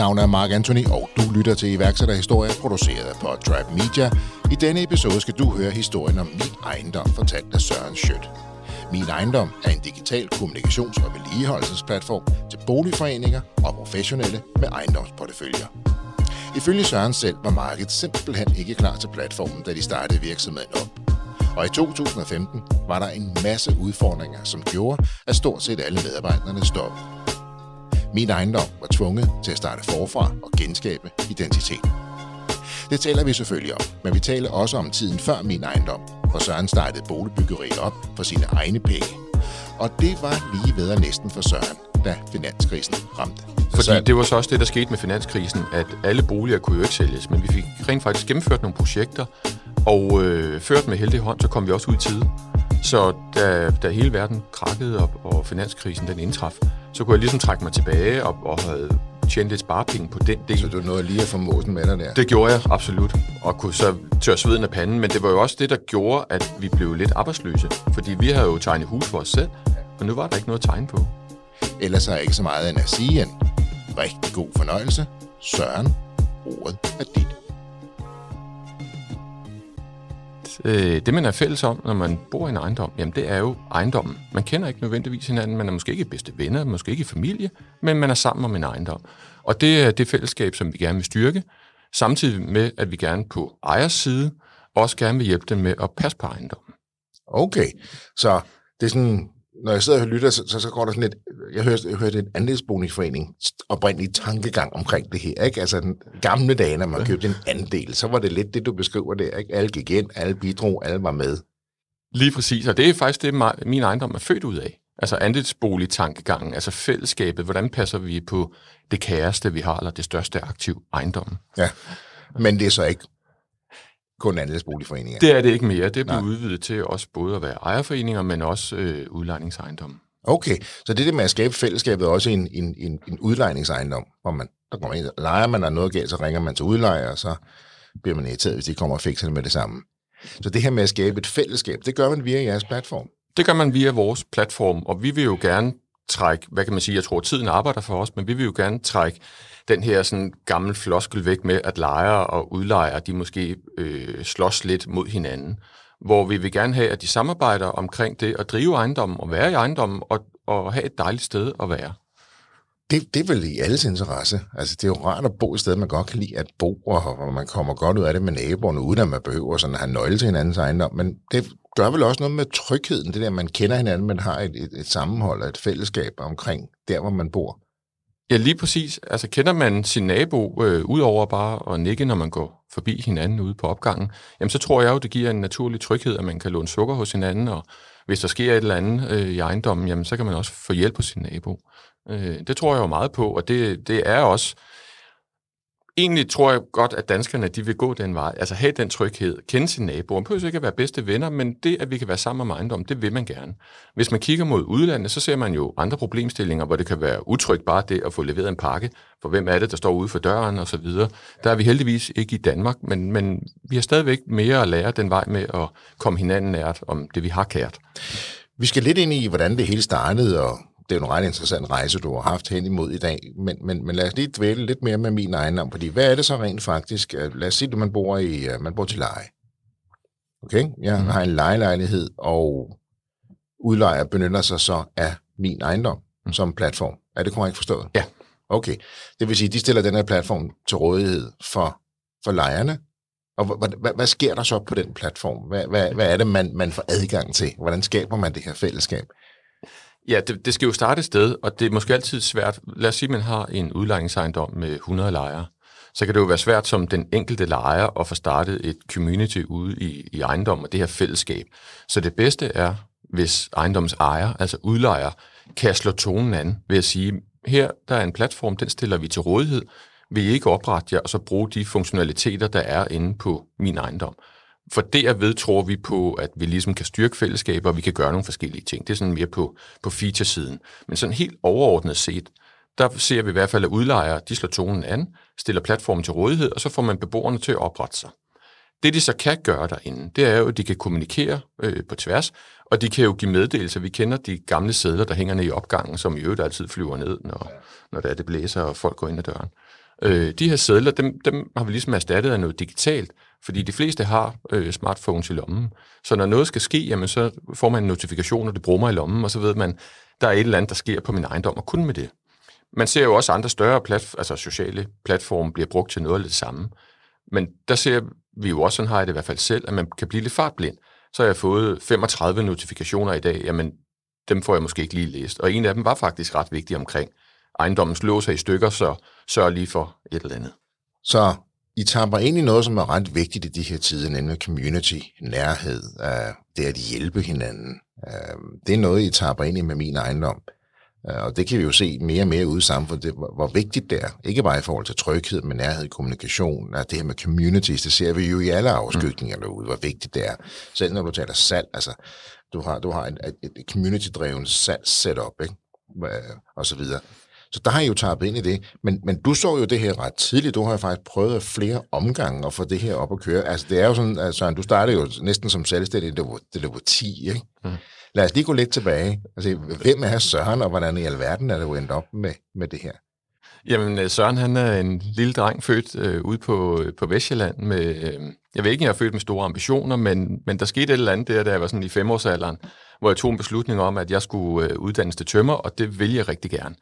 Navn er Mark Anthony, og du lytter til iværksætterhistorier produceret af Podtrap Media. I denne episode skal du høre historien om min ejendom, fortalt af Søren Schødt. Min ejendom er en digital kommunikations- og vedligeholdelsesplatform til boligforeninger og professionelle med ejendomsporteføljer. Ifølge Søren selv var markedet simpelthen ikke klar til platformen, da de startede virksomheden op. Og i 2015 var der en masse udfordringer, som gjorde, at stort set alle medarbejderne stoppede. Min ejendom var tvunget til at starte forfra og genskabe identiteten. Det taler vi selvfølgelig om, men vi taler også om tiden før min ejendom, hvor Søren startede boligbyggeriet op for sine egne penge. Og det var lige ved at næsten for Søren, da finanskrisen ramte. Fordi Søren, det var så også det, der skete med finanskrisen, at alle boliger kunne jo ikke sælges, men vi fik rent faktisk gennemført nogle projekter, og øh, ført med heldig hånd, så kom vi også ud i tide. Så da, da hele verden krakkede op, og finanskrisen den indtraf, så kunne jeg ligesom trække mig tilbage og, og havde tjent lidt sparepenge på den del. så du nåede lige at få måsen med dig der. Det gjorde jeg absolut, og kunne så tørre sveden af panden, men det var jo også det, der gjorde, at vi blev lidt arbejdsløse, fordi vi havde jo tegnet hus for os selv, og nu var der ikke noget tegn på. Ellers er ikke så meget end at sige en rigtig god fornøjelse. Søren, ordet er dit. Øh, det, man er fælles om, når man bor i en ejendom, jamen det er jo ejendommen. Man kender ikke nødvendigvis hinanden, man er måske ikke bedste venner, måske ikke familie, men man er sammen om en ejendom. Og det er det fællesskab, som vi gerne vil styrke, samtidig med, at vi gerne på ejers side også gerne vil hjælpe dem med at passe på ejendommen. Okay, så det er sådan, når jeg sidder og lytter, så, så, så går der sådan lidt, jeg hørte, jeg hørte en andelsboligforening oprindelig tankegang omkring det her, ikke? Altså den gamle dage, når man købte en andel, så var det lidt det, du beskriver der, ikke? Alle gik ind, alle bidrog, alle var med. Lige præcis, og det er faktisk det, min ejendom er født ud af. Altså andelsboligtankegangen, altså fællesskabet, hvordan passer vi på det kæreste, vi har, eller det største aktiv ejendommen. Ja, men det er så ikke kun andelsboligforeninger. Det er det ikke mere. Det er Nej. udvidet til også både at være ejerforeninger, men også øh, udlejningsejendomme. Okay, så det der med at skabe fællesskabet er også en, en, en, en udlejningsejendom, hvor man, der kommer ind, leger man, er noget galt, så ringer man til udlejer, og så bliver man irriteret, hvis de kommer og fikser det med det samme. Så det her med at skabe et fællesskab, det gør man via jeres platform. Det gør man via vores platform, og vi vil jo gerne trække, hvad kan man sige, jeg tror tiden arbejder for os, men vi vil jo gerne trække den her sådan gammel floskel væk med, at lejere og udlejere, de måske øh, slås lidt mod hinanden. Hvor vi vil gerne have, at de samarbejder omkring det at drive ejendommen og være i ejendommen og, og have et dejligt sted at være. Det, det er vel i alles interesse. Altså, det er jo rart at bo et sted, man godt kan lide at bo, og hvor man kommer godt ud af det med naboerne, uden at man behøver sådan at have nøgle til hinandens ejendom. Men det gør vel også noget med trygheden, det der, man kender hinanden, man har et, et, et sammenhold og et fællesskab omkring der, hvor man bor. Ja, lige præcis. Altså kender man sin nabo, øh, udover bare at nikke, når man går forbi hinanden ude på opgangen, jamen så tror jeg jo, det giver en naturlig tryghed, at man kan låne sukker hos hinanden, og hvis der sker et eller andet øh, i ejendommen, jamen så kan man også få hjælp hos sin nabo. Øh, det tror jeg jo meget på, og det, det er også egentlig tror jeg godt, at danskerne de vil gå den vej. Altså have den tryghed, kende sine naboer. Man behøver ikke at være bedste venner, men det, at vi kan være sammen om ejendom, det vil man gerne. Hvis man kigger mod udlandet, så ser man jo andre problemstillinger, hvor det kan være utrygt bare det at få leveret en pakke. For hvem er det, der står ude for døren og så videre. Der er vi heldigvis ikke i Danmark, men, men vi har stadigvæk mere at lære den vej med at komme hinanden nært om det, vi har kært. Vi skal lidt ind i, hvordan det hele startede, og det er jo en ret interessant rejse, du har haft hen imod i dag, men, men, men lad os lige dvæle lidt mere med min ejendom, fordi hvad er det så rent faktisk? Lad os sige, at man bor, i, øh, man bor til leje. Okay, jeg mm. har en lejelejlighed, og udlejer benytter sig så af min ejendom mm. som platform. Er det korrekt forstået? Ja. Okay, det vil sige, at de stiller den her platform til rådighed for, for lejerne, og hvad, hvad, hvad sker der så på den platform? Hvad, hvad, hvad er det, man, man får adgang til? Hvordan skaber man det her fællesskab? Ja, det, det skal jo starte et sted, og det er måske altid svært. Lad os sige, at man har en udlejningsejendom med 100 lejere. Så kan det jo være svært som den enkelte lejer at få startet et community ude i, i ejendommen og det her fællesskab. Så det bedste er, hvis ejendommens ejer, altså udlejer, kan slå tonen an ved at sige, her der er en platform, den stiller vi til rådighed. Vil I ikke oprette jer og så bruge de funktionaliteter, der er inde på min ejendom? For derved tror vi på, at vi ligesom kan styrke fællesskaber, og vi kan gøre nogle forskellige ting. Det er sådan mere på, på feature-siden. Men sådan helt overordnet set, der ser vi i hvert fald, at udlejere, de slår tonen an, stiller platformen til rådighed, og så får man beboerne til at oprette sig. Det, de så kan gøre derinde, det er jo, at de kan kommunikere øh, på tværs, og de kan jo give meddelelser. Vi kender de gamle sædler, der hænger ned i opgangen, som i øvrigt altid flyver ned, når, når det, er, det blæser, og folk går ind ad døren. Øh, de her sædler, dem, dem har vi ligesom erstattet af noget digitalt, fordi de fleste har øh, smartphones i lommen. Så når noget skal ske, jamen, så får man en notifikation, og det brummer i lommen, og så ved man, der er et eller andet, der sker på min ejendom, og kun med det. Man ser jo også andre større plat, altså sociale platforme bliver brugt til noget af det samme. Men der ser vi jo også, sådan har jeg det i hvert fald selv, at man kan blive lidt fartblind. Så har jeg fået 35 notifikationer i dag, jamen dem får jeg måske ikke lige læst. Og en af dem var faktisk ret vigtig omkring ejendommens låser i stykker, så sørg lige for et eller andet. Så i tapper ind i noget, som er ret vigtigt i de her tider, nemlig community, nærhed, uh, det at hjælpe hinanden. Uh, det er noget, I tapper ind i med min ejendom. Uh, og det kan vi jo se mere og mere ude i samfundet, hvor, hvor vigtigt det er. Ikke bare i forhold til tryghed, men nærhed, kommunikation, og det her med communities, det ser vi jo i alle afskygninger mm. derude, hvor vigtigt det er. Selv når du taler salg, altså, du har, du har et, et, et community-drevet salg setup, ikke? og så videre. Så der har I jo taget ind i det. Men, men du så jo det her ret tidligt. Du har jo faktisk prøvet flere omgange at få det her op at køre. Altså det er jo sådan, altså, du startede jo næsten som selvstændig, det var, det var 10, ikke? Mm. Lad os lige gå lidt tilbage. Altså, hvem er Søren, og hvordan i alverden er det jo endt op med, med det her? Jamen, øh, Søren han er en lille dreng født øh, ude på, på Vestjylland med, øh, jeg ved ikke, om jeg er født med store ambitioner, men, men der skete et eller andet der, da jeg var sådan i femårsalderen, hvor jeg tog en beslutning om, at jeg skulle øh, uddannes til tømmer, og det vil jeg rigtig gerne.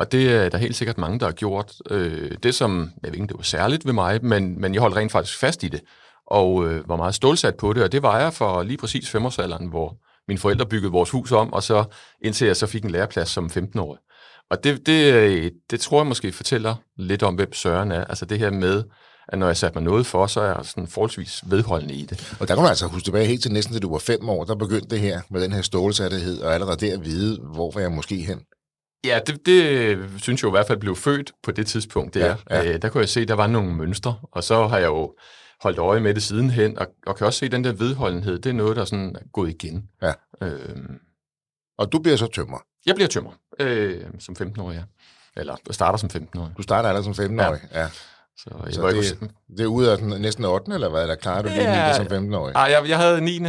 Og det er der helt sikkert mange, der har gjort. Øh, det, som, jeg ved ikke, det var særligt ved mig, men, men jeg holdt rent faktisk fast i det, og øh, var meget stålsat på det, og det var jeg for lige præcis femårsalderen, hvor mine forældre byggede vores hus om, og så indtil jeg så fik en læreplads som 15-årig. Og det, det, øh, det tror jeg måske fortæller lidt om, hvem Søren er. Altså det her med, at når jeg satte mig noget for, så er jeg sådan forholdsvis vedholdende i det. Og der kan du altså huske tilbage helt til næsten, til du var fem år, der begyndte det her med den her stålsattighed, og allerede der at vide, hvor var jeg måske hen. Ja, det, det synes jeg jo i hvert fald blev født på det tidspunkt. Der, ja, ja. Øh, der kunne jeg se, at der var nogle mønstre, og så har jeg jo holdt øje med det sidenhen, og, og kan også se, at den der vedholdenhed, det er noget, der sådan er gået igen. Ja. Øhm, og du bliver så tømmer? Jeg bliver tømmer, øh, som 15-årig, ja. Eller starter som 15-årig. Du starter allerede som 15-årig, ja. ja. Så, jeg så det, ikke... det er ude af den, næsten 8. eller hvad? Der klarer du lige ja, som 15-årig? Nej, jeg, jeg havde 9. Øh,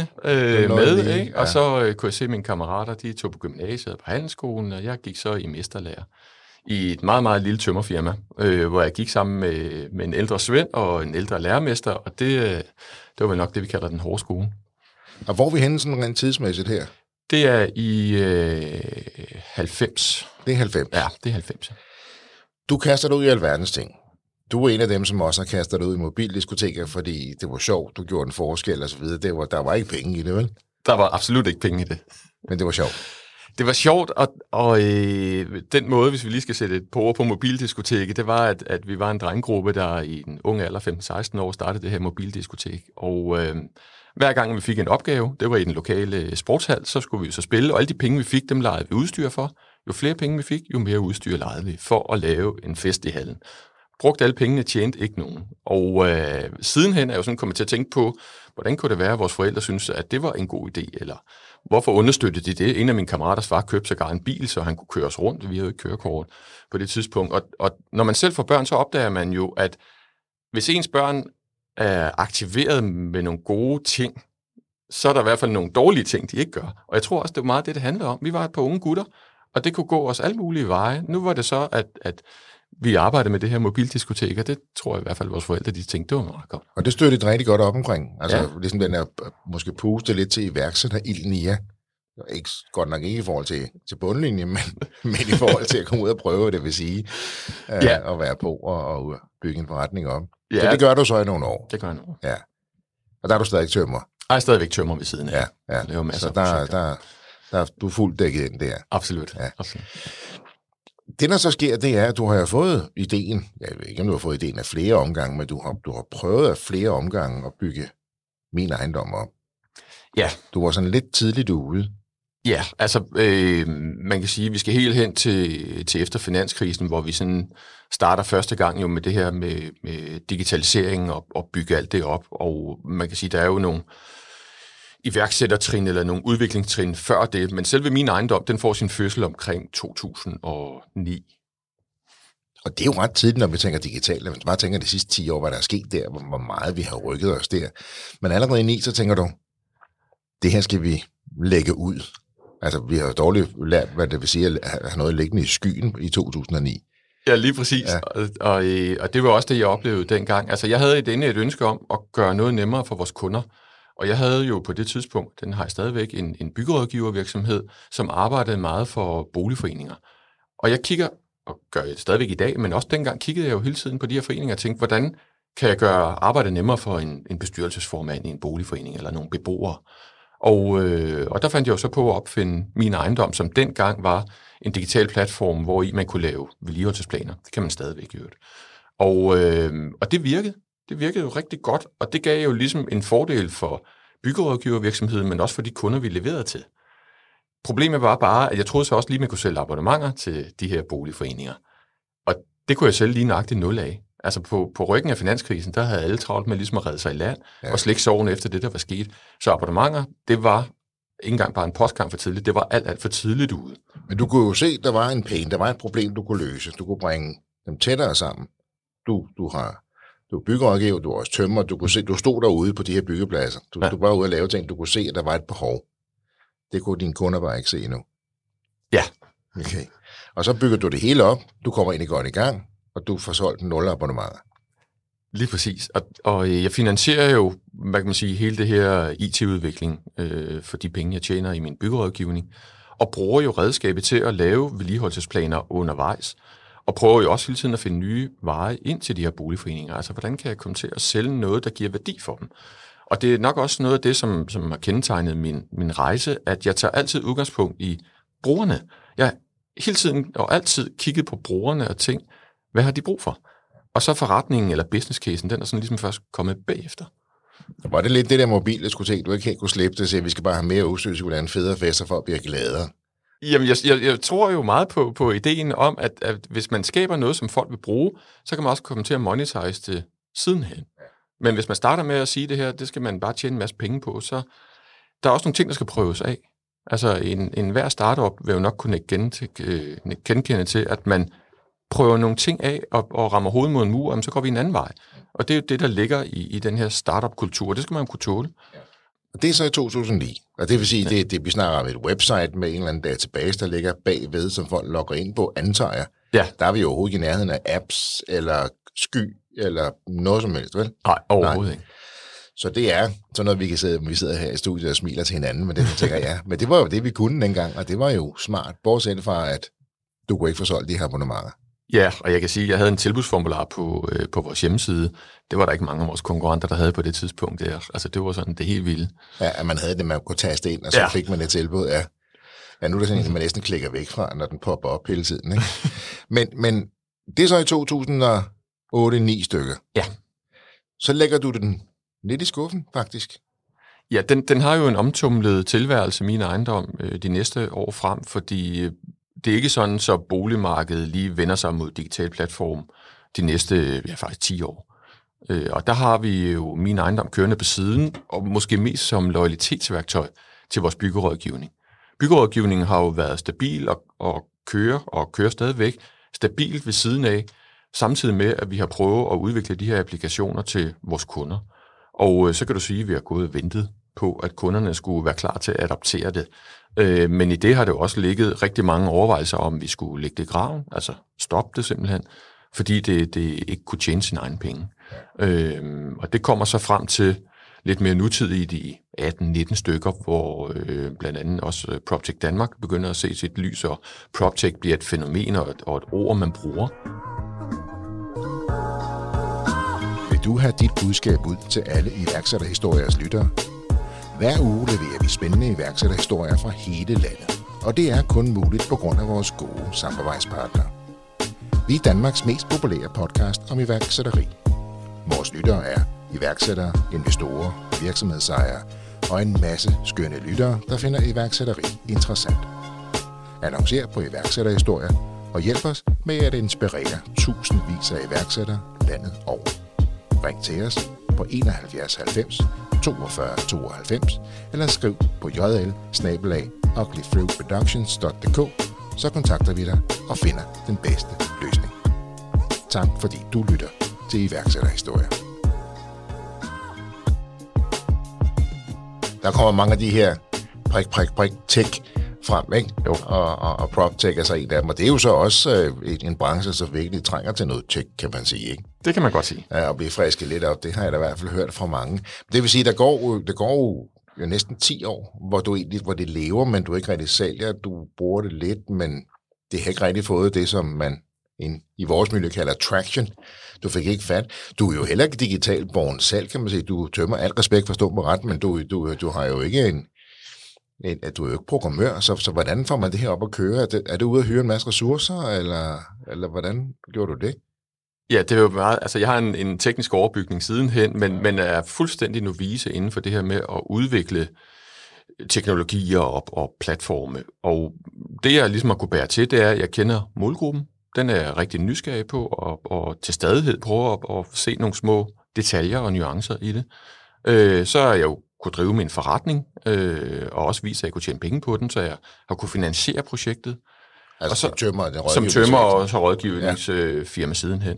med, 9, ikke? og så øh, kunne jeg se mine kammerater, de tog på gymnasiet på handelsskolen, og jeg gik så i mesterlærer i et meget, meget lille tømmerfirma, øh, hvor jeg gik sammen med, med en ældre svend og en ældre lærermester, og det, øh, det var vel nok det, vi kalder den hårde skole. Og hvor er vi henne sådan rent tidsmæssigt her? Det er i øh, 90. Det er 90? Ja, det er 90. Du kaster dig ud i alverdens ting du er en af dem, som også har kastet dig ud i mobildiskoteker, fordi det var sjovt, du gjorde en forskel og så videre. Det var, der var ikke penge i det, vel? Der var absolut ikke penge i det. Men det var sjovt. Det var sjovt, og, og øh, den måde, hvis vi lige skal sætte et på ord på mobildiskoteket, det var, at, at vi var en drengruppe, der i den unge alder, 15-16 år, startede det her mobildiskotek. Og øh, hver gang vi fik en opgave, det var i den lokale sportshal, så skulle vi så spille, og alle de penge, vi fik, dem lejede vi udstyr for. Jo flere penge vi fik, jo mere udstyr lejede vi for at lave en fest i hallen Brugt alle pengene, tjente ikke nogen. Og øh, sidenhen er jeg jo sådan kommet til at tænke på, hvordan kunne det være, at vores forældre synes, at det var en god idé, eller hvorfor understøttede de det? En af mine kammeraters far købte sig en bil, så han kunne køre os rundt. Vi havde jo ikke kørekort på det tidspunkt. Og, og når man selv får børn, så opdager man jo, at hvis ens børn er aktiveret med nogle gode ting, så er der i hvert fald nogle dårlige ting, de ikke gør. Og jeg tror også, det var meget det, det handler om. Vi var et par unge gutter, og det kunne gå os alle mulige veje. Nu var det så, at, at vi arbejdede med det her mobildiskotek, og det tror jeg i hvert fald, at vores forældre de tænkte, det var meget godt. Og det støttede det rigtig godt op omkring. Altså, ja. ligesom den der, måske puste lidt til ilden i jer. Ikke, godt nok ikke i forhold til, til bundlinjen, men, men i forhold til at komme ud og prøve, det vil sige, ja. uh, at være på og, og bygge en forretning op. Ja. Så det gør du så i nogle år. Det gør jeg nu. Ja. Og der er du stadig tømmer. Jeg er stadigvæk tømmer ved siden af. Ja, ja. Så, det er masser så der, der, der, du er fuldt dækket ind der. Absolut. Ja. Absolut. Det, der så sker, det er, at du har fået ideen, jeg ved ikke, om du har fået ideen af flere omgange, men du har, du har prøvet af flere omgange at bygge min ejendom op. Ja. Du var sådan lidt tidligt ude. Ja, altså øh, man kan sige, at vi skal helt hen til, til efter finanskrisen, hvor vi sådan starter første gang jo med det her med, med digitalisering og, og bygge alt det op. Og man kan sige, der er jo nogle iværksættertrin eller nogle udviklingstrin før det, men selve min ejendom, den får sin fødsel omkring 2009. Og det er jo ret tidligt, når vi tænker digitalt. Hvis man bare tænker de sidste 10 år, hvad der er sket der, hvor meget vi har rykket os der. Men allerede i 9, så tænker du, det her skal vi lægge ud. Altså, vi har jo dårligt lært, hvad det vil sige at have noget liggende i skyen i 2009. Ja, lige præcis. Ja. Og, og, øh, og det var også det, jeg oplevede dengang. Altså, jeg havde et, et ønske om at gøre noget nemmere for vores kunder. Og jeg havde jo på det tidspunkt, den har jeg stadigvæk, en, en byggerådgivervirksomhed, som arbejdede meget for boligforeninger. Og jeg kigger, og gør jeg stadigvæk i dag, men også dengang kiggede jeg jo hele tiden på de her foreninger og tænkte, hvordan kan jeg gøre arbejdet nemmere for en, en bestyrelsesformand i en boligforening eller nogle beboere. Og, øh, og der fandt jeg jo så på at opfinde min ejendom, som dengang var en digital platform, hvor i man kunne lave vedligeholdelsesplaner. Det kan man stadigvæk gøre. Og, øh, og det virkede. Det virkede jo rigtig godt, og det gav jo ligesom en fordel for byggerådgivervirksomheden, men også for de kunder, vi leverede til. Problemet var bare, at jeg troede så også lige, at man kunne sælge abonnementer til de her boligforeninger. Og det kunne jeg sælge lige nøjagtigt nul af. Altså på, på ryggen af finanskrisen, der havde alle travlt med ligesom at redde sig i land, ja. og slække soven efter det, der var sket. Så abonnementer, det var ikke engang bare en postkamp for tidligt, det var alt, alt for tidligt ude. Men du kunne jo se, der var en pain, der var et problem, du kunne løse. Du kunne bringe dem tættere sammen. Du, du har du er byggerådgiver, du er også tømmer, du, kunne se, du stod derude på de her byggepladser. Du, ja. du var ude og lave ting, du kunne se, at der var et behov. Det kunne dine kunder bare ikke se endnu. Ja. Okay. Og så bygger du det hele op, du kommer ind i godt i gang, og du får solgt nul abonnementer. Lige præcis. Og, og øh, jeg finansierer jo, hvad kan man sige, hele det her IT-udvikling øh, for de penge, jeg tjener i min byggerådgivning, og bruger jo redskabet til at lave vedligeholdelsesplaner undervejs og prøver jo også hele tiden at finde nye veje ind til de her boligforeninger. Altså, hvordan kan jeg komme til at sælge noget, der giver værdi for dem? Og det er nok også noget af det, som, som har kendetegnet min, min rejse, at jeg tager altid udgangspunkt i brugerne. Jeg hele tiden og altid kigget på brugerne og tænkt, hvad har de brug for? Og så forretningen eller business casen, den er sådan ligesom først kommet bagefter. Var det lidt det der mobile skulle du ikke helt kunne slippe det, så vi skal bare have mere udstyr, vi federe fester for at blive gladere? Jamen, jeg, jeg, jeg tror jo meget på, på ideen om, at, at hvis man skaber noget, som folk vil bruge, så kan man også komme til at monetize det sidenhen. Men hvis man starter med at sige det her, det skal man bare tjene en masse penge på, så der er også nogle ting, der skal prøves af. Altså, en, en hver startup vil jo nok kunne øh, genkende til, at man prøver nogle ting af og, og rammer hovedet mod en mur, så går vi en anden vej. Og det er jo det, der ligger i, i den her startup-kultur. Det skal man kunne tåle. Og det er så i 2009. Og det vil sige, ja. det, det, vi snakker om et website med en eller anden database, der ligger bagved, som folk logger ind på, antager jeg. Ja. Der er vi jo overhovedet ikke i nærheden af apps, eller sky, eller noget som helst, vel? Nej, overhovedet Nej. ikke. Så det er sådan noget, vi kan sidde, vi sidder her i studiet og smiler til hinanden, men det tænker jeg, ja. Men det var jo det, vi kunne dengang, og det var jo smart, bortset fra, at du kunne ikke få solgt de her abonnementer. Ja, og jeg kan sige, at jeg havde en tilbudsformular på, øh, på vores hjemmeside. Det var der ikke mange af vores konkurrenter, der havde på det tidspunkt. Der. Altså, det var sådan det helt vilde. Ja, at man havde det, man kunne taste ind, og så ja. fik man et tilbud. Ja. ja, nu er det sådan, at man næsten klikker væk fra, når den popper op hele tiden. Ikke? men, men det er så i 2008-9 stykker. Ja. Så lægger du den lidt i skuffen, faktisk. Ja, den, den har jo en omtumlet tilværelse, min ejendom, øh, de næste år frem, fordi øh, det er ikke sådan, så boligmarkedet lige vender sig mod digital platform de næste, ja faktisk 10 år. Øh, og der har vi jo min ejendom kørende på siden, og måske mest som loyalitetsværktøj til vores byggerådgivning. Byggerådgivningen har jo været stabil og, og kører, og kører stadigvæk stabilt ved siden af, samtidig med, at vi har prøvet at udvikle de her applikationer til vores kunder. Og øh, så kan du sige, at vi har gået og ventet på, at kunderne skulle være klar til at adoptere det. Øh, men i det har det jo også ligget rigtig mange overvejelser om, vi skulle lægge det i graven, altså stoppe det simpelthen, fordi det, det ikke kunne tjene sine egne penge. Øh, og det kommer så frem til lidt mere nutid i de 18-19 stykker, hvor øh, blandt andet også øh, PropTech Danmark begynder at se sit lys, og PropTech bliver et fænomen og et, og et ord, man bruger. Vil du have dit budskab ud til alle iværksætterhistoriers lyttere? Hver uge leverer vi spændende iværksætterhistorier fra hele landet, og det er kun muligt på grund af vores gode samarbejdspartnere. Vi er Danmarks mest populære podcast om iværksætteri. Vores lyttere er iværksættere, investorer, virksomhedsejere og en masse skønne lyttere, der finder iværksætteri interessant. Annoncer på iværksætterhistorier og hjælp os med at inspirere tusindvis af iværksættere landet over. Ring til os på 71 90 42 92 eller skriv på jl så kontakter vi dig og finder den bedste løsning. Tak fordi du lytter til iværksætterhistorier. Der kommer mange af de her prik, prik, prik, tech frem, ikke? Jo. Og, og, og PropTech er så en af dem. Og det er jo så også øh, en branche, som virkelig trænger til noget tech, kan man sige, ikke? Det kan man godt sige. Ja, og blive frisket lidt op. Det har jeg da i hvert fald hørt fra mange. Det vil sige, der går, der går jo næsten 10 år, hvor, du egentlig, hvor det lever, men du ikke rigtig sælger. Du bruger det lidt, men det har ikke rigtig fået det, som man en, i vores miljø kalder traction. Du fik ikke fat. Du er jo heller ikke digitalt borgen selv, kan man sige. Du tømmer alt respekt for på ret, men du, du, du har jo ikke en, en, du er jo ikke programmør, så, så hvordan får man det her op at køre? Er det, er det ude at hyre en masse ressourcer, eller, eller hvordan gjorde du det? Ja, det er jo meget, altså jeg har en, en teknisk overbygning sidenhen, men, men er fuldstændig novise inden for det her med at udvikle teknologier og, og platforme. Og det jeg ligesom har kunne bære til, det er, at jeg kender målgruppen. Den er jeg rigtig nysgerrig på, og, og til stadighed prøver at, at se nogle små detaljer og nuancer i det. Øh, så er jeg jo kunne drive min forretning, øh, og også vise, at jeg kunne tjene penge på den, så jeg har kunne finansiere projektet. Altså og så, som tømmer, som tømmer og så rådgivningsfirma ja. sidenhen.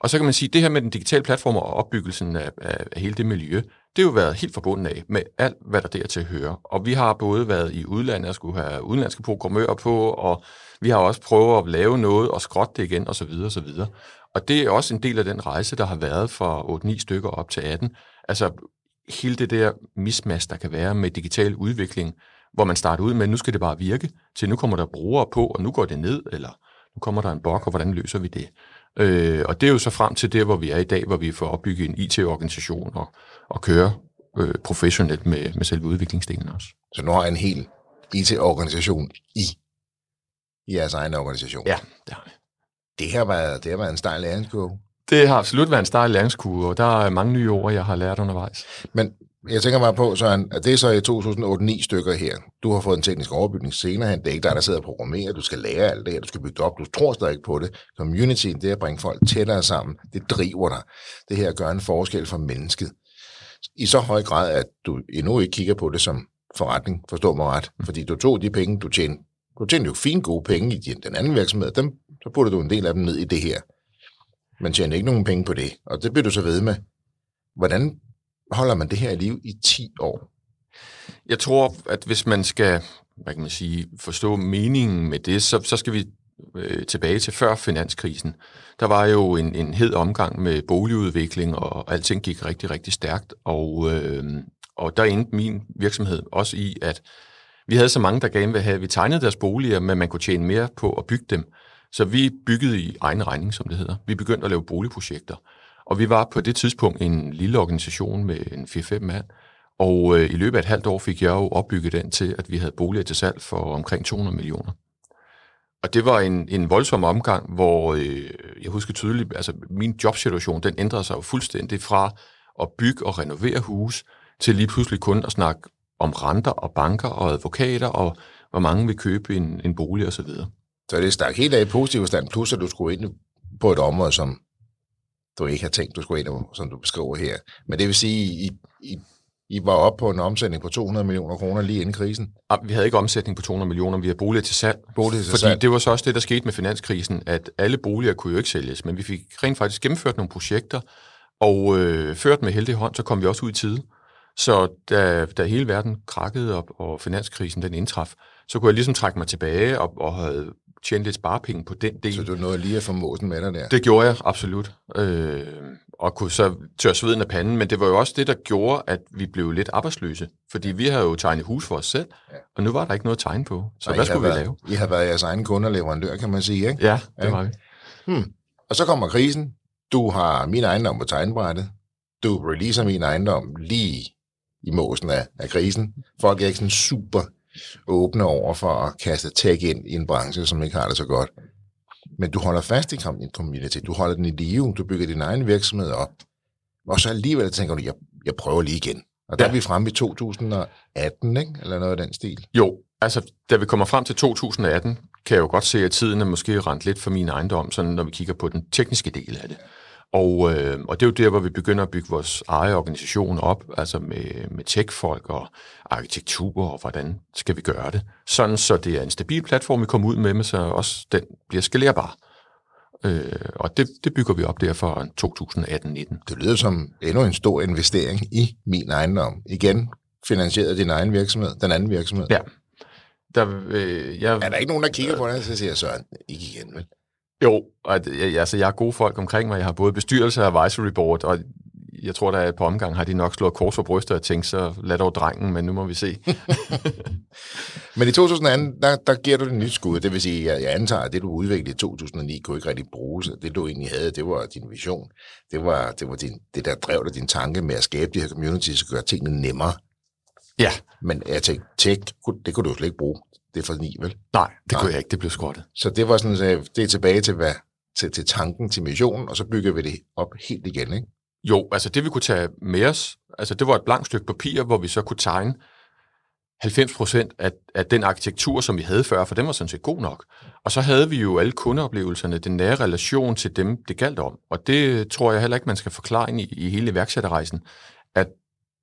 Og så kan man sige, at det her med den digitale platform og opbyggelsen af, af, af hele det miljø, det har jo været helt forbundet af med alt, hvad der dertil hører. Og vi har både været i udlandet og skulle have udenlandske programmører på, og vi har også prøvet at lave noget og skrotte det igen, osv. osv. Og det er også en del af den rejse, der har været fra 8-9 stykker op til 18. Altså hele det der mismas, der kan være med digital udvikling, hvor man starter ud med, at nu skal det bare virke, til nu kommer der brugere på, og nu går det ned, eller nu kommer der en bok, og hvordan løser vi det? Øh, og det er jo så frem til det, hvor vi er i dag, hvor vi får opbygget en IT-organisation og, og køre øh, professionelt med, med selve udviklingsdelen også. Så nu har jeg en hel IT-organisation i, i jeres egen organisation? Ja, det har vi. Det har været, det har været en stejl læringskurve. Det har absolut været en stejl læringskurve, og der er mange nye ord, jeg har lært undervejs. Men jeg tænker mig på, Søren, at det er så i 2008-9 stykker her. Du har fået en teknisk overbygning senere hen. Det er ikke dig, der sidder og programmerer. Du skal lære alt det her. Du skal bygge op. Du tror stadig ikke på det. Community, det er at bringe folk tættere sammen. Det driver dig. Det her gør en forskel for mennesket. I så høj grad, at du endnu ikke kigger på det som forretning, forstår mig ret. Fordi du tog de penge, du tjente. Du tjente jo fint gode penge i den anden virksomhed. Dem, så putter du en del af dem ned i det her. Man tjener ikke nogen penge på det. Og det bliver du så ved med. Hvordan holder man det her i liv i 10 år? Jeg tror, at hvis man skal hvad kan man sige, forstå meningen med det, så, så skal vi øh, tilbage til før finanskrisen. Der var jo en, en hed omgang med boligudvikling, og alting gik rigtig, rigtig stærkt. Og, øh, og der endte min virksomhed også i, at vi havde så mange, der gerne ville have, vi tegnede deres boliger, men man kunne tjene mere på at bygge dem. Så vi byggede i egen regning, som det hedder. Vi begyndte at lave boligprojekter. Og vi var på det tidspunkt en lille organisation med en 4-5 mand, og øh, i løbet af et halvt år fik jeg jo opbygget den til, at vi havde boliger til salg for omkring 200 millioner. Og det var en, en voldsom omgang, hvor øh, jeg husker tydeligt, altså min jobsituation, den ændrede sig jo fuldstændig fra at bygge og renovere hus, til lige pludselig kun at snakke om renter og banker og advokater, og hvor mange vil købe en, en bolig osv. Så, det stak helt af i positiv stand, plus at du skulle ind på et område, som du ikke har tænkt, du skulle ind, som du beskriver her. Men det vil sige, I, I, I var oppe på en omsætning på 200 millioner kroner lige inden krisen? Ah, vi havde ikke omsætning på 200 millioner, vi havde boliger til salg. Boliger til fordi salg. det var så også det, der skete med finanskrisen, at alle boliger kunne jo ikke sælges, men vi fik rent faktisk gennemført nogle projekter, og øh, ført med heldig hånd, så kom vi også ud i tide. Så da, da hele verden krakkede op, og finanskrisen den indtraf, så kunne jeg ligesom trække mig tilbage og, og havde tjent lidt sparepenge på den del. Så du nåede lige at få måsen med dig der? Det gjorde jeg, absolut. Øh, og kunne så tørre sveden af panden, men det var jo også det, der gjorde, at vi blev lidt arbejdsløse. Fordi vi havde jo tegnet hus for os selv, ja. og nu var der ikke noget tegn på. Så Og hvad I har skulle vi været, lave? I har været jeres egen kunde og leverandør, kan man sige, ikke? Ja, det Ja. var vi. Hmm. Og så kommer krisen. Du har min ejendom på tegnbrættet. Du releaser min ejendom lige i måsen af, af krisen. Folk er ikke sådan super åbne over for at kaste tech ind i en branche, som ikke har det så godt. Men du holder fast i din community. Du holder den i live. Du bygger din egen virksomhed op. Og så alligevel tænker du, jeg, jeg prøver lige igen. Og der Ja. er vi fremme i 2018, ikke? Eller noget af den stil. Jo, altså da vi kommer frem til 2018, kan jeg jo godt se, at tiden er måske rent lidt for min ejendom, sådan når vi kigger på den tekniske del af det. Og, øh, og det er jo der, hvor vi begynder at bygge vores egen organisation op, altså med, med tech-folk og arkitektur, og hvordan skal vi gøre det. Sådan, så det er en stabil platform, vi kommer ud med, men så også den bliver skalerbar. Øh, og det, det bygger vi op der for 2018-19. Det lyder som endnu en stor investering i min ejendom. Igen, finansieret din egen virksomhed, den anden virksomhed. Ja. Der, øh, jeg, Er der ikke nogen, der kigger på det, så siger Søren, ikke igen, vel? Jo, og jeg, altså, jeg har gode folk omkring mig. Jeg har både bestyrelse og advisory board, og jeg tror, der er et par omgang har de nok slået kors for brystet og tænkt, så lad dog drengen, men nu må vi se. Men i 2018, der, der giver du det nyt skud. Det vil sige, at jeg antager, at det, du udviklede i 2009, kunne ikke rigtig bruges. Det, du egentlig havde, det var din vision. Det var, det var din, det, der drev dig din tanke med at skabe de her communities og gøre tingene nemmere. ja, Men jeg tænkte, tech, det kunne du jo slet ikke bruge. Det er for ni, vel? nej, det Nej. kunne jeg ikke. Det blev skrottet. Så det var sådan, at det er tilbage til, hvad, til, til tanken, til missionen, og så bygger vi det op helt igen, ikke? Jo, altså det vi kunne tage med os, altså det var et blankt stykke papir, hvor vi så kunne tegne 90 procent af, af den arkitektur, som vi havde før, for den var sådan set god nok. Og så havde vi jo alle kundeoplevelserne, den nære relation til dem, det galt om. Og det tror jeg heller ikke, man skal forklare ind i, i hele iværksætterrejsen,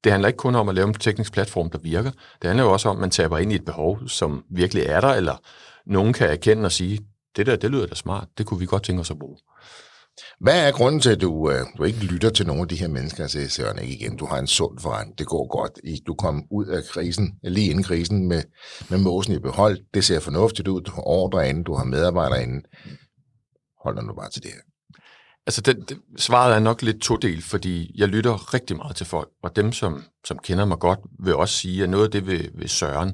det handler ikke kun om at lave en teknisk platform, der virker. Det handler jo også om, at man taber ind i et behov, som virkelig er der, eller nogen kan erkende og sige, det der, det lyder da smart, det kunne vi godt tænke os at bruge. Hvad er grunden til, at du, øh, du ikke lytter til nogle af de her mennesker og siger, Søren, ikke igen, du har en sund forretning, det går godt, du kom ud af krisen, lige inden krisen, med, med måsen i behold, det ser fornuftigt ud, du har ordre inde, du har medarbejdere inde. Hold dig nu bare til det her. Altså, det, det, svaret er nok lidt todel, fordi jeg lytter rigtig meget til folk, og dem, som, som kender mig godt, vil også sige, at noget af det ved, ved Søren,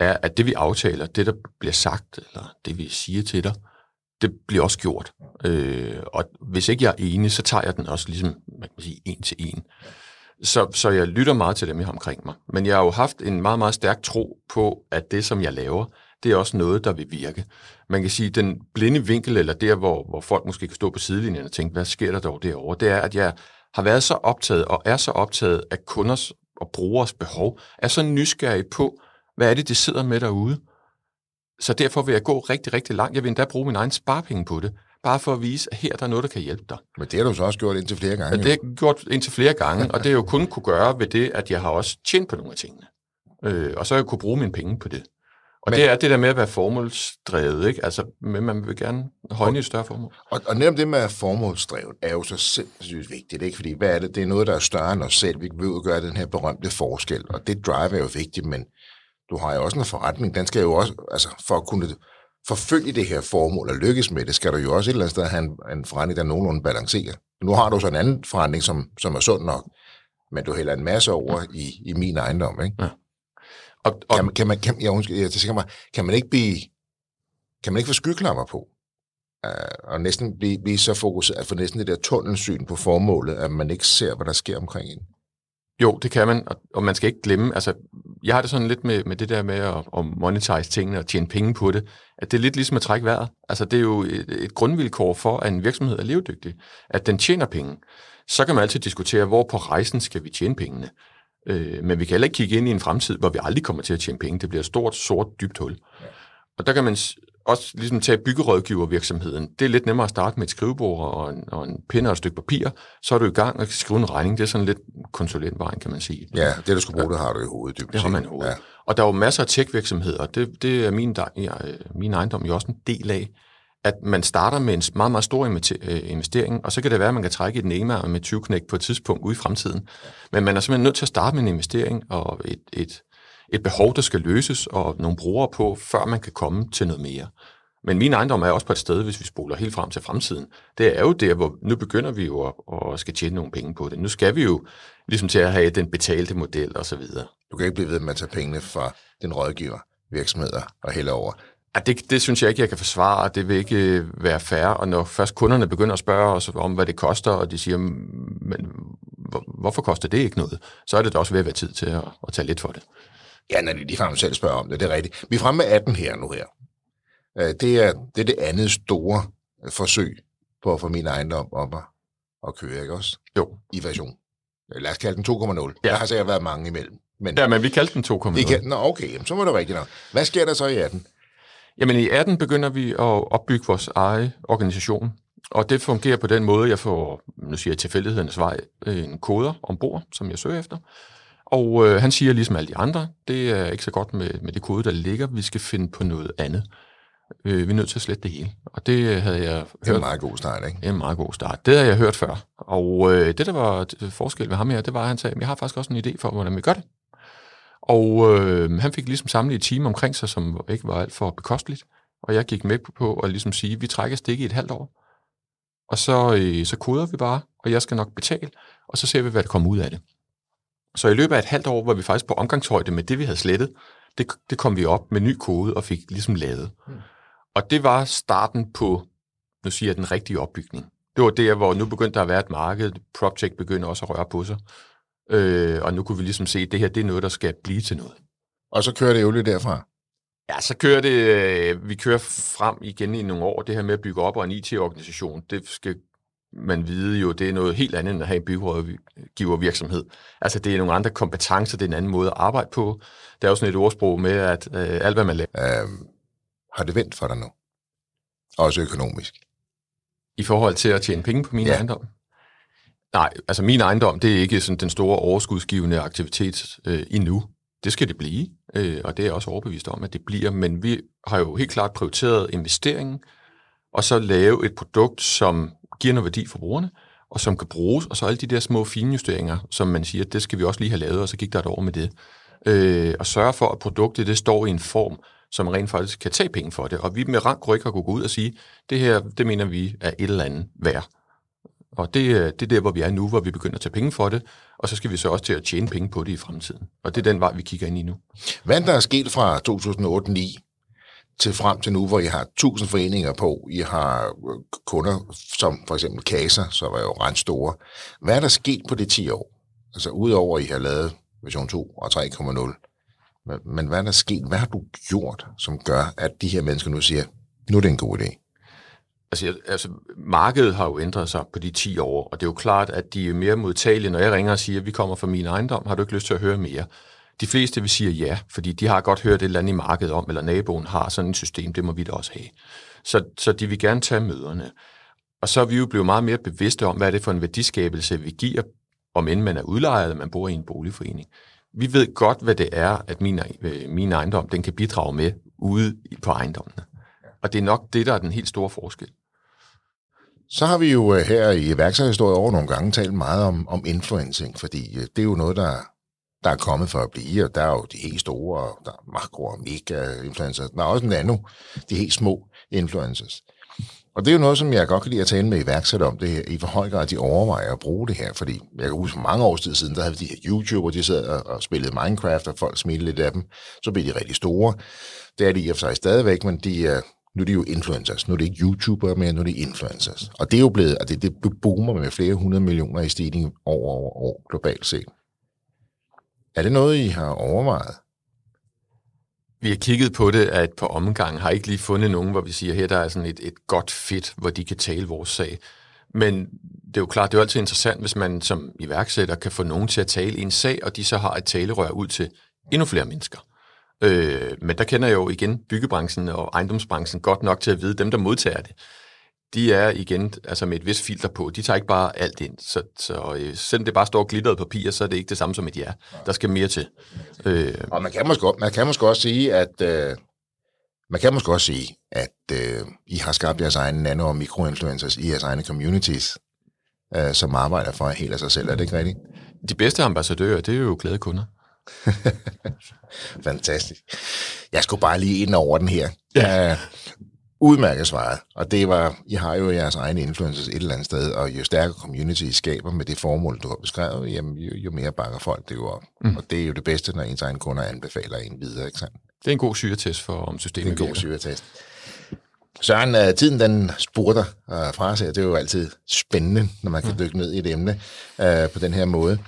er, at det vi aftaler, det der bliver sagt, eller det vi siger til dig, det bliver også gjort. Øh, og hvis ikke jeg er enig, så tager jeg den også ligesom, man kan sige, en til en. Så, så jeg lytter meget til dem, jeg har omkring mig. Men jeg har jo haft en meget, meget stærk tro på, at det, som jeg laver, det er også noget, der vil virke. Man kan sige, den blinde vinkel, eller der, hvor, hvor folk måske kan stå på sidelinjen og tænke, hvad sker der dog derovre, det er, at jeg har været så optaget, og er så optaget af kunders og brugers behov, er så nysgerrig på, hvad er det, de sidder med derude. Så derfor vil jeg gå rigtig, rigtig langt. Jeg vil endda bruge min egen sparpenge på det, bare for at vise, at her der er noget, der kan hjælpe dig. Men det har du så også gjort indtil flere gange. Og det har jeg gjort indtil flere gange, og det jeg jo kun kunne gøre ved det, at jeg har også tjent på nogle af tingene. Øh, og så har jeg kunne bruge mine penge på det. Og Men- det er det der med at være formålsdrevet, ikke? Altså, men man vil gerne højne et større formål. Og, og netop det med formålsdrevet er jo så sindssygt vigtigt, ikke? Fordi hvad er det? Det er noget, der er større end os selv. Vi vil jo gøre den her berømte forskel, og det drive er jo vigtigt, men du har jo også en forretning. Den skal jo også, altså for at kunne forfølge det her formål og lykkes med det, skal du jo også et eller andet sted have en, en forretning, der nogenlunde balancerer. Nu har du så en anden forretning, som, som er sund nok, men du hælder en masse over i, i min ejendom, ikke? Og, og Kan man, kan man, kan, jeg, undskyld, jeg tænker mig, kan man ikke blive, kan man ikke få skyklapper på? Uh, og næsten blive, blive så fokuseret, at få næsten det der tunnelsyn på formålet, at man ikke ser, hvad der sker omkring en. Jo, det kan man, og, og man skal ikke glemme, altså, jeg har det sådan lidt med, med det der med at, at monetize tingene og tjene penge på det, at det er lidt ligesom at trække vejret. Altså, det er jo et, et grundvilkår for, at en virksomhed er levedygtig, at den tjener penge. Så kan man altid diskutere, hvor på rejsen skal vi tjene pengene. Øh, men vi kan heller ikke kigge ind i en fremtid, hvor vi aldrig kommer til at tjene penge. Det bliver et stort, sort, dybt hul. Og der kan man, også ligesom tage byggerådgivervirksomheden. Det er lidt nemmere at starte med et skrivebord og en, og en pind og et stykke papir. Så er du i gang og skrive en regning. Det er sådan lidt konsulentvejen, kan man sige. Ja, det du skulle bruge, det har du i hovedet. Det har man i hovedet. Ja. Og der er jo masser af tech-virksomheder. Det, det er min, ja, min ejendom jo også en del af at man starter med en meget, meget stor øh, investering, og så kan det være, at man kan trække et NEMA med 20 knæk på et tidspunkt ude i fremtiden. Men man er simpelthen nødt til at starte med en investering og et, et, et behov, der skal løses, og nogle brugere på, før man kan komme til noget mere. Men min ejendom er også på et sted, hvis vi spoler helt frem til fremtiden. Det er jo der, hvor nu begynder vi jo at, at skal tjene nogle penge på det. Nu skal vi jo ligesom til at have den betalte model og så videre. Du kan ikke blive ved med at tage pengene fra den rådgiver virksomheder og hælde over. Ja, det, det synes jeg ikke, jeg kan forsvare. Det vil ikke øh, være fair. Og når først kunderne begynder at spørge os om, hvad det koster, og de siger, men hvorfor koster det ikke noget? Så er det da også ved at være tid til at, at tage lidt for det. Ja, når de ligefrem selv spørger om det, det er rigtigt. Vi er fremme med 18 her nu her. Øh, det er det, er det andet store forsøg på at få min ejendom op at, at køre, ikke også? Jo. I version. Lad os kalde den 2,0. Ja. Der har sikkert været mange imellem. Men, ja, men vi kaldte den 2,0. Nå, okay, så må det rigtigt nok. Hvad sker der så i 18? Jamen i 18 begynder vi at opbygge vores egen organisation, og det fungerer på den måde, jeg får, nu siger jeg tilfældighedernes vej, en koder ombord, som jeg søger efter. Og øh, han siger ligesom alle de andre, det er ikke så godt med, med det kode, der ligger, vi skal finde på noget andet. Øh, vi er nødt til at slette det hele. Og det havde jeg hørt. Det er en meget god start, ikke? Det er en meget god start. Det har jeg hørt før. Og øh, det, der var forskel ved ham her, det var, at han sagde, jeg har faktisk også en idé for, hvordan vi gør det. Og øh, han fik ligesom samlet et team omkring sig, som ikke var alt for bekosteligt. Og jeg gik med på at ligesom sige, vi trækker stik i et halvt år. Og så, øh, så koder vi bare, og jeg skal nok betale, og så ser vi, hvad der kommer ud af det. Så i løbet af et halvt år var vi faktisk på omgangshøjde med det, vi havde slettet. Det, det kom vi op med ny kode og fik ligesom lavet. Mm. Og det var starten på, nu siger jeg, den rigtige opbygning. Det var der, hvor nu begyndte der at være et marked. PropTech begyndte også at røre på sig. Øh, og nu kunne vi ligesom se, at det her det er noget, der skal blive til noget. Og så kører det jo lidt derfra? Ja, så kører det, øh, vi kører frem igen i nogle år. Det her med at bygge op og en IT-organisation, det skal man vide jo, det er noget helt andet end at have en byggerådgivervirksomhed. Altså det er nogle andre kompetencer, det er en anden måde at arbejde på. Der er jo sådan et ordsprog med, at øh, alt hvad man laver... Øhm, har det vendt for dig nu? Også økonomisk? I forhold til at tjene penge på min ja. ejendom? Nej, altså min ejendom, det er ikke sådan den store overskudsgivende aktivitet øh, endnu. Det skal det blive, øh, og det er jeg også overbevist om, at det bliver. Men vi har jo helt klart prioriteret investeringen, og så lave et produkt, som giver noget værdi for brugerne, og som kan bruges, og så alle de der små finjusteringer, som man siger, det skal vi også lige have lavet, og så gik der et år med det. Øh, og sørge for, at produktet det står i en form, som rent faktisk kan tage penge for det. Og vi med rank ryg kan gå ud og sige, det her, det mener vi er et eller andet værd. Og det, øh, det er der, hvor vi er nu, hvor vi begynder at tage penge for det, og så skal vi så også til at tjene penge på det i fremtiden. Og det er den vej, vi kigger ind i nu. Hvad der er sket fra 2008-2009 til frem til nu, hvor I har 1000 foreninger på, I har øh, kunder som for eksempel Kasa, som er jo ret store. Hvad er der sket på det 10 år? Altså udover at I har lavet version 2 og 3,0. Men hvad er der sket? Hvad har du gjort, som gør, at de her mennesker nu siger, nu er det en god idé? Altså, altså, markedet har jo ændret sig på de 10 år, og det er jo klart, at de er mere modtagelige, når jeg ringer og siger, at vi kommer fra min ejendom, har du ikke lyst til at høre mere? De fleste vil sige ja, fordi de har godt hørt et eller andet i markedet om, eller naboen har sådan et system, det må vi da også have. Så, så de vil gerne tage møderne. Og så er vi jo blevet meget mere bevidste om, hvad er det for en værdiskabelse, vi giver, om end man er udlejet, man bor i en boligforening. Vi ved godt, hvad det er, at min, øh, min ejendom den kan bidrage med ude på ejendommene. Og det er nok det, der er den helt store forskel. Så har vi jo øh, her i værksætterhistorie over nogle gange talt meget om, om influencing, fordi øh, det er jo noget, der, der er kommet for at blive, og der er jo de helt store, der er makro og mega influencers. Der er også nano, de helt små influencers. Og det er jo noget, som jeg godt kan lide at tale med iværksætter om, det her, i hvor høj grad de overvejer at bruge det her. Fordi jeg kan huske, for mange år siden, der havde de her YouTuber, de sad og, og spillede Minecraft, og folk smilede lidt af dem. Så blev de rigtig store. Det er de i og for sig stadigvæk, men de nu er det jo influencers. Nu er det ikke YouTubere mere, nu er det influencers. Og det er jo blevet, at det, det boomer med flere hundrede millioner i stigning over, over år globalt set. Er det noget, I har overvejet? Vi har kigget på det at på omgang, har ikke lige fundet nogen, hvor vi siger, her der er sådan et, et godt fit, hvor de kan tale vores sag. Men det er jo klart, det er jo altid interessant, hvis man som iværksætter kan få nogen til at tale i en sag, og de så har et talerør ud til endnu flere mennesker. Øh, men der kender jeg jo igen byggebranchen og ejendomsbranchen godt nok til at vide, dem der modtager det, de er igen altså med et vist filter på. De tager ikke bare alt ind. Så, så øh, selvom det bare står glitteret papir, så er det ikke det samme som et ja. Der skal mere til. Øh. Og man kan, måske, man kan måske også sige, at øh, man kan måske også sige, at øh, I har skabt jeres egne nano- og mikroinfluencers i jeres egne communities, øh, som arbejder for helt af sig selv. Er det ikke rigtigt? De bedste ambassadører, det er jo glade kunder. Fantastisk. Jeg skulle bare lige ind over den her. Ja. Uh, udmærket svaret. Og det var, I har jo jeres egne influencers et eller andet sted, og jo stærkere community I skaber med det formål, du har beskrevet, jamen, jo, jo mere bakker folk det jo op. Mm. Og det er jo det bedste, når ens egne kunder anbefaler en videre, ikke sandt? Det er en god syretest for, om systemet Det er en god syretest. Søren, uh, tiden den spurter uh, fra sig, det er jo altid spændende, når man kan mm. dykke ned i et emne uh, på den her måde.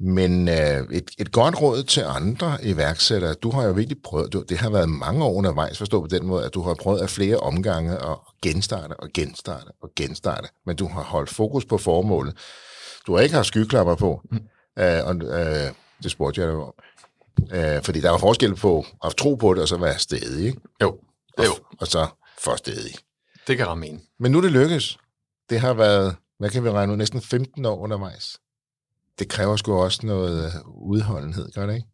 Men øh, et, et godt råd til andre iværksættere, du har jo virkelig prøvet, du, det har været mange år undervejs, forstå på den måde, at du har prøvet af flere omgange at genstarte og genstarte og genstarte, men du har holdt fokus på formålet. Du har ikke haft skyklapper på, mm. øh, og øh, det spurgte jeg dig om. Øh, fordi der var forskel på at tro på det, og så være stedig, ikke? Jo, det jo. Og, og så for stedig. Det kan ramme en. Men nu er det lykkes. Det har været, hvad kan vi regne ud, næsten 15 år undervejs det kræver sgu også noget øh, udholdenhed, gør det ikke?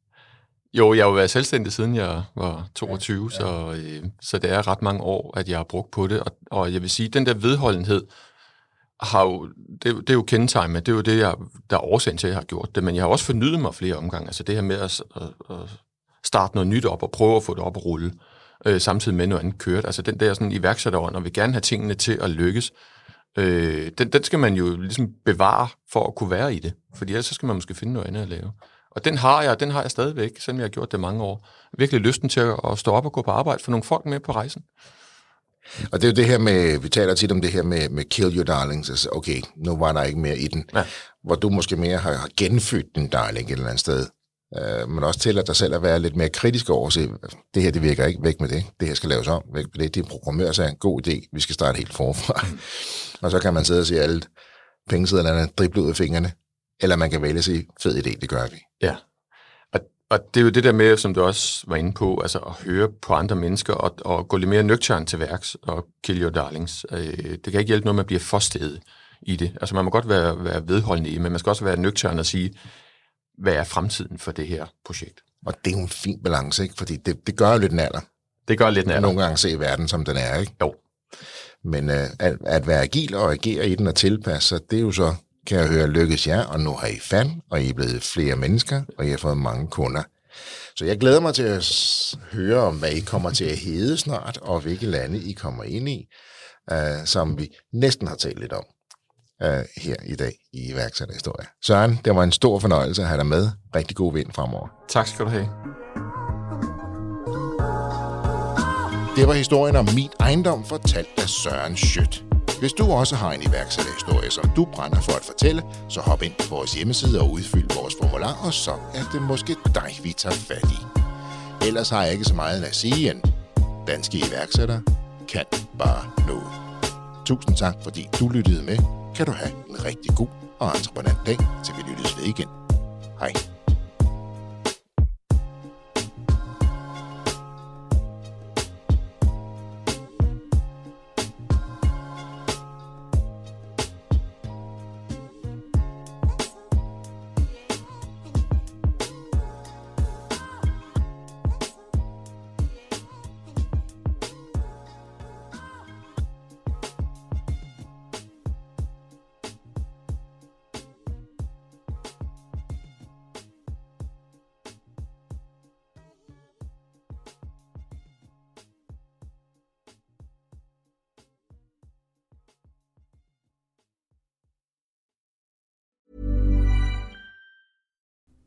Jo, jeg har jo været selvstændig siden jeg var 22, ja, ja. Så, øh, så det er ret mange år, at jeg har brugt på det. Og, og jeg vil sige, den der vedholdenhed har jo, det, det er jo kendetegnet, det er jo det, jeg, der er årsagen til, at jeg har gjort det. Men jeg har også fornyet mig flere omgange. Altså det her med at, at, at starte noget nyt op og prøve at få det op at rulle, øh, samtidig med noget andet kørt. Altså den der sådan iværksætterånd, og vil gerne have tingene til at lykkes, øh, den, den skal man jo ligesom bevare for at kunne være i det. Fordi ellers så skal man måske finde noget andet at lave. Og den har jeg, den har jeg stadigvæk, selvom jeg har gjort det mange år. Virkelig lysten til at stå op og gå på arbejde, for nogle folk med på rejsen. Og det er jo det her med, vi taler tit om det her med, med kill your darlings, altså okay, nu var der ikke mere i den, ja. hvor du måske mere har, har genfødt din darling et eller andet sted. Uh, men også til at dig selv at være lidt mere kritisk over at se, det her det virker ikke, væk med det, det her skal laves om, væk med det, det programmør sig en god idé, vi skal starte helt forfra. Mm. og så kan man sidde og se alle pengesedlerne drible ud af fingrene, eller man kan vælge at sige, fed idé, det gør vi. Ja, og, og det er jo det der med, som du også var inde på, altså at høre på andre mennesker og, og gå lidt mere nøgtern til værks og kill your darlings. Øh, det kan ikke hjælpe noget med at blive forstedet i det. Altså man må godt være, være vedholdende i, men man skal også være nøgtern og sige, hvad er fremtiden for det her projekt? Og det er jo en fin balance, ikke? Fordi det, det gør jo lidt naller. Det gør lidt naller. Nogle gange se verden, som den er, ikke? Jo. Men uh, at, at være agil og agere i den og tilpasse sig, det er jo så kan jeg høre, lykkes jer, og nu har I fan, og I er blevet flere mennesker, og I har fået mange kunder. Så jeg glæder mig til at høre om, hvad I kommer til at hedde snart, og hvilke lande I kommer ind i, uh, som vi næsten har talt lidt om uh, her i dag i iværksætterhistorie. Søren, det var en stor fornøjelse at have dig med. Rigtig god vind fremover. Tak skal du have. Det var historien om min ejendom, fortalt af Søren Schødt. Hvis du også har en iværksætterhistorie, som du brænder for at fortælle, så hop ind på vores hjemmeside og udfyld vores formular, og så er det måske dig, vi tager fat i. Ellers har jeg ikke så meget at sige end, danske iværksættere kan bare noget. Tusind tak, fordi du lyttede med. Kan du have en rigtig god og entreprenant dag, til vi lyttes ved igen. Hej.